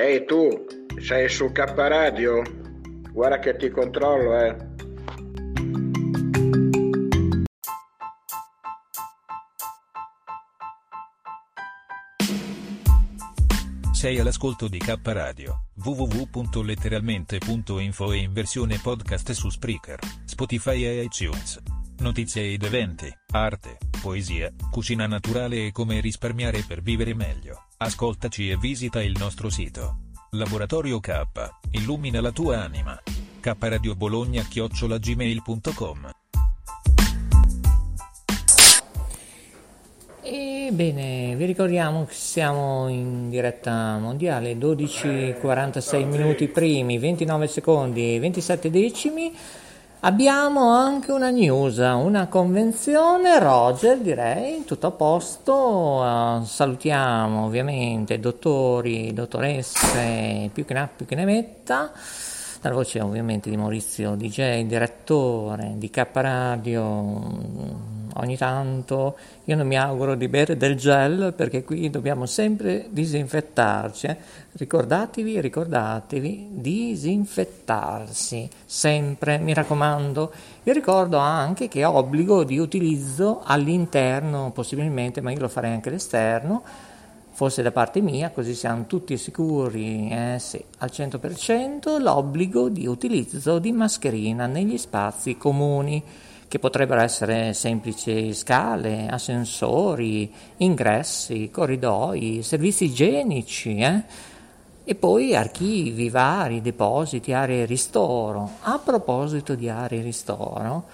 Ehi tu, sei su K Radio? Guarda che ti controllo, eh. Sei all'ascolto di K Radio, www.letteralmente.info e in versione podcast su Spreaker, Spotify e iTunes. Notizie ed eventi, arte, poesia, cucina naturale e come risparmiare per vivere meglio. Ascoltaci e visita il nostro sito. Laboratorio K, illumina la tua anima. K Radio Bologna Ebbene, vi ricordiamo che siamo in diretta mondiale, 12:46 minuti primi, 29 secondi e 27 decimi. Abbiamo anche una news, una convenzione, Roger direi, tutto a posto, uh, salutiamo ovviamente dottori, dottoresse, più che ne ha più che ne metta, dalla voce ovviamente di Maurizio DJ, direttore di K Radio, ogni tanto io non mi auguro di bere del gel perché qui dobbiamo sempre disinfettarci. Eh? Ricordatevi, ricordatevi, disinfettarsi sempre, mi raccomando. Vi ricordo anche che è obbligo di utilizzo all'interno, possibilmente, ma io lo farei anche all'esterno, forse da parte mia, così siamo tutti sicuri, eh, sì, al 100%, l'obbligo di utilizzo di mascherina negli spazi comuni che potrebbero essere semplici scale, ascensori, ingressi, corridoi, servizi igienici, eh? e poi archivi vari, depositi, aree ristoro. A proposito di aree ristoro,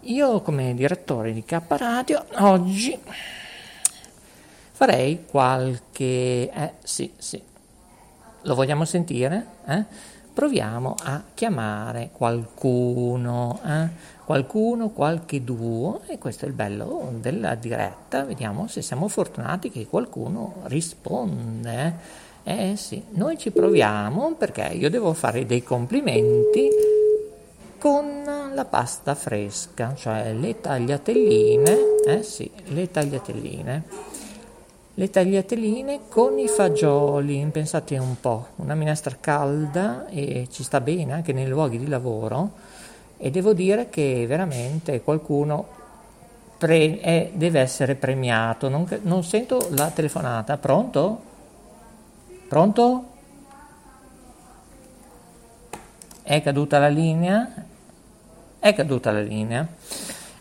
io come direttore di K Radio oggi farei qualche... Eh sì, sì. Lo vogliamo sentire? Eh? Proviamo a chiamare qualcuno. Eh? Qualcuno, qualche duo e questo è il bello della diretta, vediamo se siamo fortunati che qualcuno risponde. Eh sì, noi ci proviamo perché io devo fare dei complimenti con la pasta fresca, cioè le tagliatelline, eh sì, le tagliateline. Le tagliateline con i fagioli, pensate un po', una minestra calda e ci sta bene anche nei luoghi di lavoro e devo dire che veramente qualcuno pre- è, deve essere premiato. Non, non sento la telefonata. Pronto? Pronto? È caduta la linea? È caduta la linea.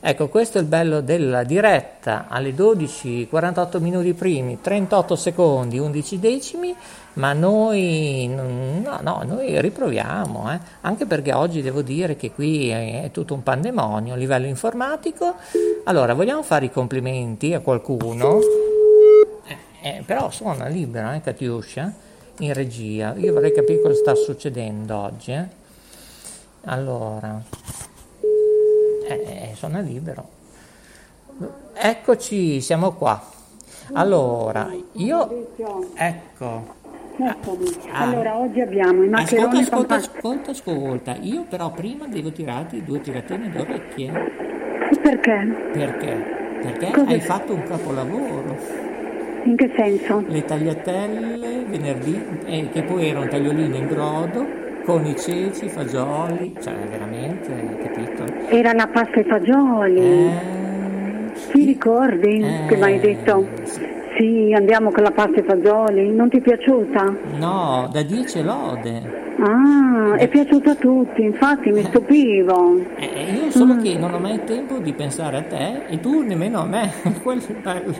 Ecco, questo è il bello della diretta alle 12, 48 minuti primi, 38 secondi, 11 decimi, ma noi, no, no, noi riproviamo, eh? anche perché oggi devo dire che qui è, è, tutto un pandemonio a livello informatico. Allora, vogliamo fare i complimenti a qualcuno? Eh, eh, però suona libera, eh, Katiuscia, in regia. Io vorrei capire cosa sta succedendo oggi. Eh? Allora, eh, suona libero. Eccoci, siamo qua. Allora, io... Ecco. Ah, allora, oggi abbiamo i maccheroni ascolta, ascolta, ascolta, ascolta. Io però prima devo tirarti due tiratine d'orecchie. Perché? Perché? Perché Cosa hai fatto un capolavoro. In che senso? Le tagliatelle venerdì, eh, che poi erano tagliolini in brodo, con i ceci, i fagioli, cioè veramente, capito? Era la pasta ai fagioli. Eh, Ti ricordi eh, che mi hai detto? Sì. Sì, andiamo con la pasta ai fagioli. Non ti è piaciuta? No, da 10 lode. Ah, è piaciuta a tutti, infatti mi stupivo. Eh, io solo mm. che non ho mai tempo di pensare a te e tu nemmeno a me, quello è bello.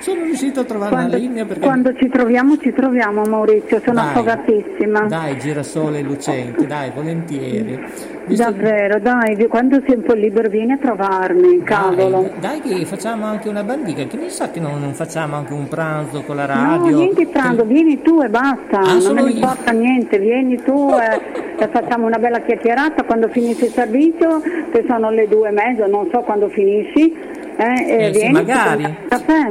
Sono riuscito a trovare Quando, una linea perché... quando ci troviamo, ci troviamo Maurizio, sono Dai, affogatissima. Dai, girasole lucente, dai, volentieri. Visto- Davvero, dai, quando sei un po' libero vieni a trovarmi, cavolo. Dai, che facciamo anche una bandica, che mi sa che non, non facciamo anche un pranzo con la No, radio. vieni Franco, vieni tu e basta, Ah, non ne io? importa niente, vieni tu e, facciamo una bella chiacchierata quando finisci il servizio, che sono le due e mezza, non so quando finisci, eh, e Eh, sì, magari.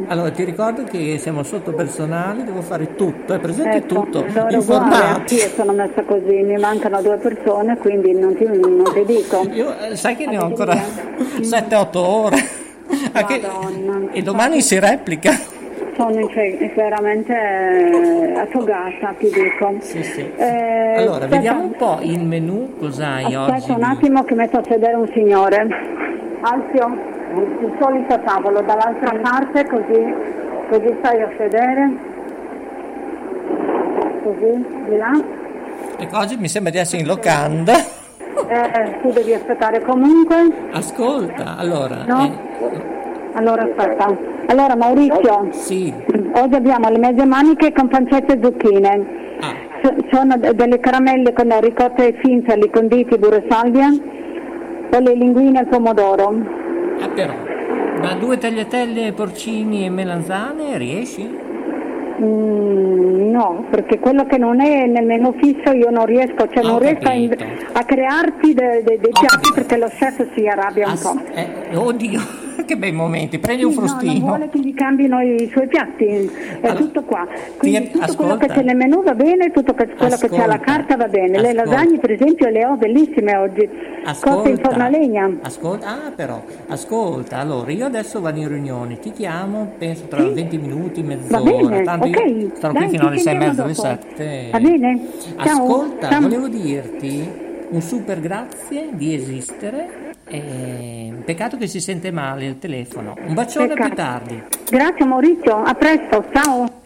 Allora ti ricordo che siamo sotto personale, devo fare tutto, è presente Ecco, tutto, allora informati. anch'io sono messa così, mi mancano due persone, quindi non ti, non ti dico. Io eh, sai che ne ho ancora via? 7-8 ore. Madonna. e domani si replica. Sono infe- veramente eh, affogata, ti dico. Sì, sì. Eh, allora, aspetta. vediamo un po' il menù, cos'hai Aspetta oggi. un attimo che metto a sedere un signore. Alzio, il solito tavolo dall'altra parte così, così stai a sedere. Così, di là. Ecco, oggi mi sembra di essere in locanda. Eh, tu devi aspettare comunque. Ascolta, allora. No? eh, Allora aspetta. Allora Maurizio, sì. oggi abbiamo le mezze maniche con pancette e zucchine. Ah, So- Sono de- delle caramelle con ricotta e finzali conditi burro e salvia o le linguine al pomodoro. Ah, però. Ma due tagliatelle porcini e melanzane riesci? Mm, no, perché quello che non è nel menù fisso io non riesco, cioè Ho non riesco a, a crearti de- de- dei Ho piatti capito. perché lo chef si arrabbia un As- po'. eh, oddio, che bei momenti. Prendi un Sì, no, non frustino. vuole che gli cambino i suoi piatti, è Allora, tutto qua. Quindi ti- tutto quello ascolta. che c'è nel menù va bene, tutto quello che c'è alla Ascolta. carta va bene. Le Ascolta. lasagne per esempio le ho bellissime oggi, cotte in forno a legna. Ascolta, ah però, ascolta, allora io adesso vado in riunione, ti chiamo, penso tra Sì. 20 minuti, Va mezz'ora, bene, tanto ok, io starò dai, qui fino alle 6 e mezza, alle dopo. 7. Va bene? Ciao. Ascolta, Ciao. volevo dirti un super grazie di esistere, eh, peccato che si sente male il telefono, un bacione Peccato. più tardi. Grazie Maurizio, a presto, ciao.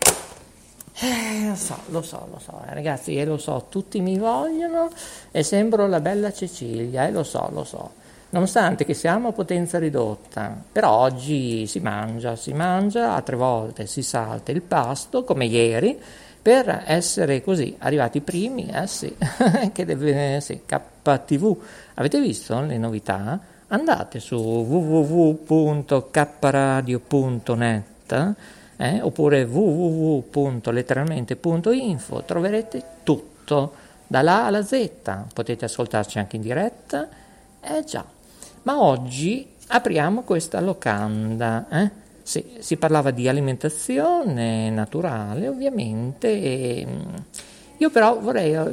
Eh, lo so, lo so, lo so, eh, ragazzi, eh, lo so, tutti mi vogliono e sembro la bella Cecilia, eh, lo so, lo so. Nonostante che siamo a potenza ridotta, però oggi si mangia, si mangia, altre volte si salta il pasto, come ieri, per essere così arrivati primi, eh sì, che deve, sì, KTV. Avete visto le novità? Andate su www.kradio.net eh, oppure www.letteralmente.info troverete tutto dalla alla Z potete ascoltarci anche in diretta eh già ma oggi apriamo questa locanda eh? Sì, si parlava di alimentazione naturale ovviamente e, mm, io però vorrei eh,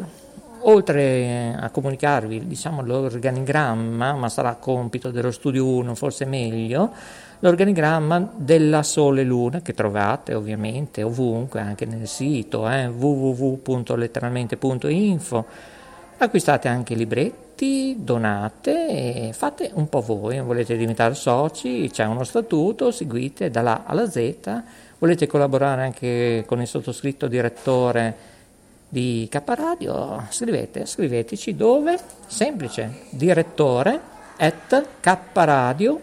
oltre a comunicarvi diciamo, l'organigramma, ma sarà compito dello studio 1, forse meglio, l'organigramma della Sole Luna che trovate ovviamente ovunque, anche nel sito eh, www.letteralmente.info. Acquistate anche libretti, donate e fate un po' voi, volete diventare soci, c'è uno statuto, seguite dalla A alla Z, volete collaborare anche con il sottoscritto direttore di K Radio, scrivete, scriveteci dove? Semplice, direttore at kradio.net.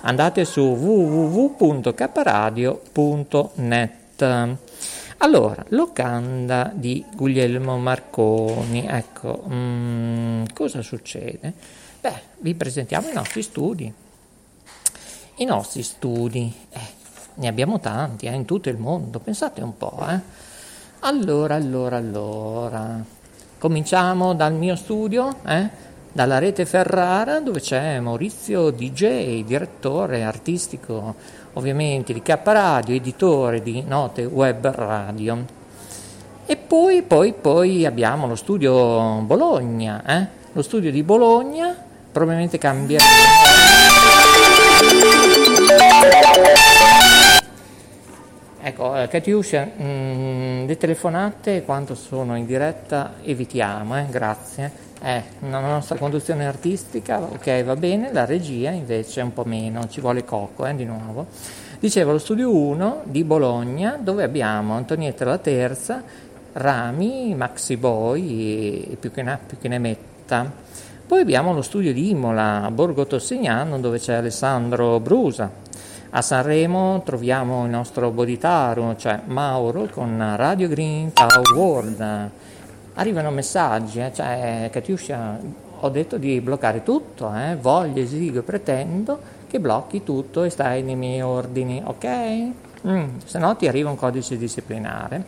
Andate su www.kradio.net. Allora, locanda di Guglielmo Marconi, ecco, mm, cosa succede? Beh, vi presentiamo i nostri studi. I nostri studi, eh, ne abbiamo tanti eh, in tutto il mondo, pensate un po', eh. Allora, allora, allora, cominciamo dal mio studio, eh? Dalla rete Ferrara dove c'è Maurizio DJ, direttore artistico ovviamente di K Radio, editore di Note Web Radio. E poi, poi, poi abbiamo lo studio Bologna, eh? lo studio di Bologna probabilmente cambierà. Ecco, eh, Katiuscia, mh, le telefonate quando sono in diretta evitiamo, eh, grazie. Eh, la nostra conduzione artistica, ok, va bene, la regia invece un po' meno, ci vuole cocco, eh, di nuovo. Dicevo, lo studio 1 di Bologna, dove abbiamo Antonietta la Terza, Rami, Maxi Boy e più che, ne, più che ne metta. Poi abbiamo lo studio di Imola, Borgo Tossignano, dove c'è Alessandro Brusa. A Sanremo troviamo il nostro Boditaru, cioè Mauro con Radio Green World. Arrivano messaggi, eh, cioè Katiuscia, ho detto di bloccare tutto, eh, voglio, esigo, pretendo che blocchi tutto e stai nei miei ordini, ok? Mm, se no ti arriva un codice disciplinare.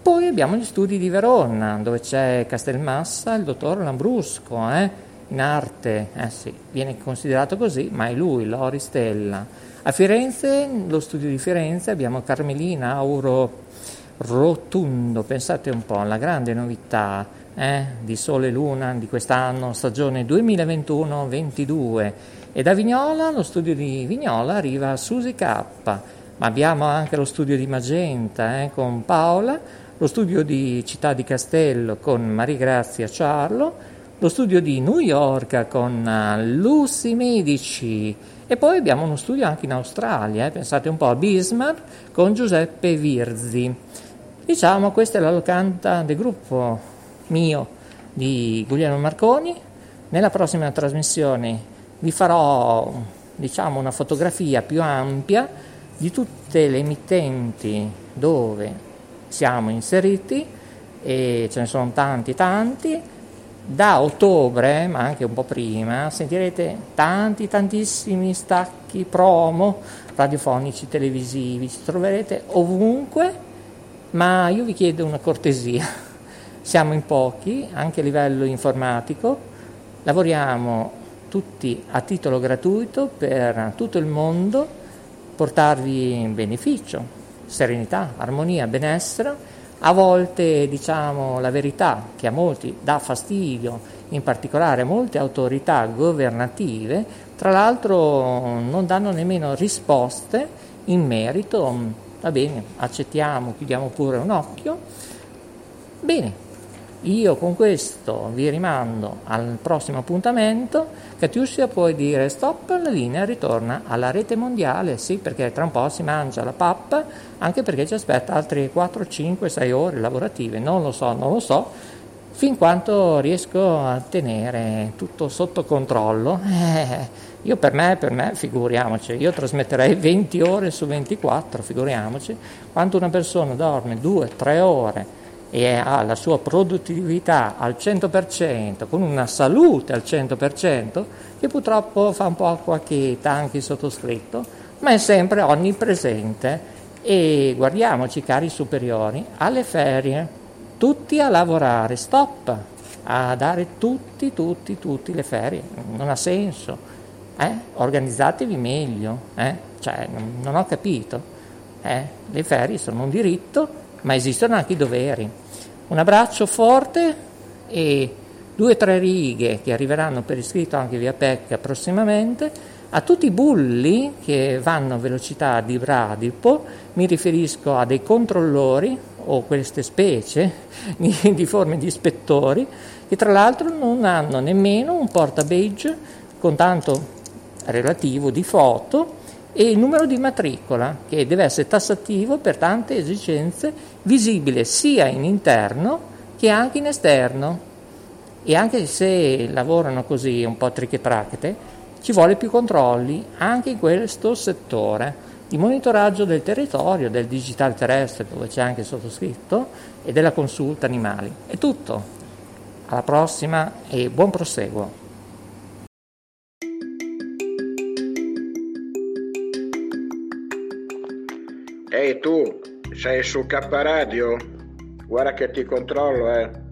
Poi abbiamo gli studi di Verona, dove c'è Castelmassa, il dottor Lambrusco, eh, in arte, eh sì, viene considerato così, ma è lui, Lori Stella. A Firenze, lo studio di Firenze, abbiamo Carmelina Auro Rotundo, pensate un po', la grande novità eh, di Sole e Luna di quest'anno, stagione 2021-22. E da Vignola, lo studio di Vignola arriva Susi K, ma abbiamo anche lo studio di Magenta eh, con Paola, lo studio di Città di Castello con Maria Grazia Ciarlo, lo studio di New York con eh, Lucy Medici e poi abbiamo uno studio anche in Australia, eh, pensate un po' a Bismarck con Giuseppe Virzi. Diciamo, questa è la locanda del gruppo mio di Guglielmo Marconi. Nella prossima trasmissione vi farò diciamo, una fotografia più ampia di tutte le emittenti dove siamo inseriti e ce ne sono tanti tanti da ottobre, ma anche un po' prima, sentirete tanti, tantissimi stacchi promo radiofonici, televisivi, ci troverete ovunque, ma io vi chiedo una cortesia. Siamo in pochi, anche a livello informatico, lavoriamo tutti a titolo gratuito per tutto il mondo, portarvi beneficio, serenità, armonia, benessere a volte diciamo la verità che a molti dà fastidio, in particolare molte autorità governative, tra l'altro non danno nemmeno risposte in merito, va bene, accettiamo, chiudiamo pure un occhio. Bene, io con questo vi rimando al prossimo appuntamento. Katiuscia puoi dire stop, la linea ritorna alla rete mondiale, sì, perché tra un po' si mangia la pappa, anche perché ci aspetta altre 4, 5, 6 ore lavorative, non lo so, non lo so, fin quanto riesco a tenere tutto sotto controllo. Eh, io per me, per me, figuriamoci, io trasmetterei 20 ore su 24, figuriamoci, quanto una persona dorme 2-3 ore e ha la sua produttività al 100%, con una salute al 100%, che purtroppo fa un po' acqua cheta anche il sottoscritto, ma è sempre onnipresente. E guardiamoci, cari superiori, alle ferie, tutti a lavorare, stop, a dare tutti, tutti, tutti le ferie, non ha senso. Eh? Organizzatevi meglio, eh? cioè, non ho capito. Eh? Le ferie sono un diritto, ma esistono anche i doveri. Un abbraccio forte e due o tre righe che arriveranno per iscritto anche via PEC prossimamente. A tutti i bulli che vanno a velocità di bradipo, mi riferisco a dei controllori o queste specie di forme di ispettori che tra l'altro non hanno nemmeno un porta badge con tanto relativo di foto e il numero di matricola che deve essere tassativo per tante esigenze visibile sia in interno che anche in esterno e anche se lavorano così un po' trichetrachete ci vuole più controlli anche in questo settore di monitoraggio del territorio, del digitale terrestre dove c'è anche il sottoscritto e della consulta animali. È tutto. Alla prossima e buon proseguo. Ehi tu, sei su K Radio? Guarda che ti controllo, eh.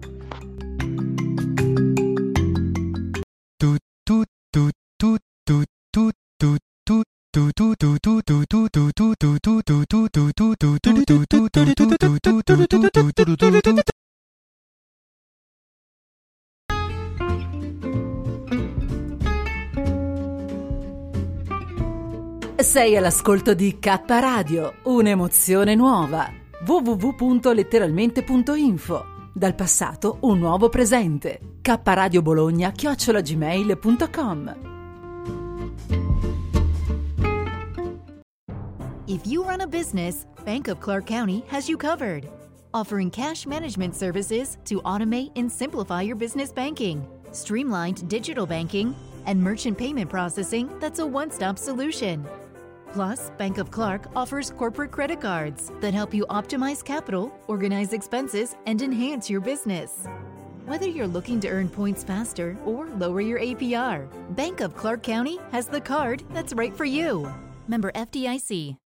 Sei all'ascolto di K Radio, un'emozione nuova. www.letteralmente.info Dal passato un nuovo presente. K Radio Bologna chiocciolagmail.com If you run a business, Bank of Clark County has you covered. Offering cash management services to automate and simplify your business banking, streamlined digital banking, and merchant payment processing that's a one stop solution. Plus, Bank of Clark offers corporate credit cards that help you optimize capital, organize expenses, and enhance your business. Whether you're looking to earn points faster or lower your APR, Bank of Clark County has the card that's right for you. Member FDIC.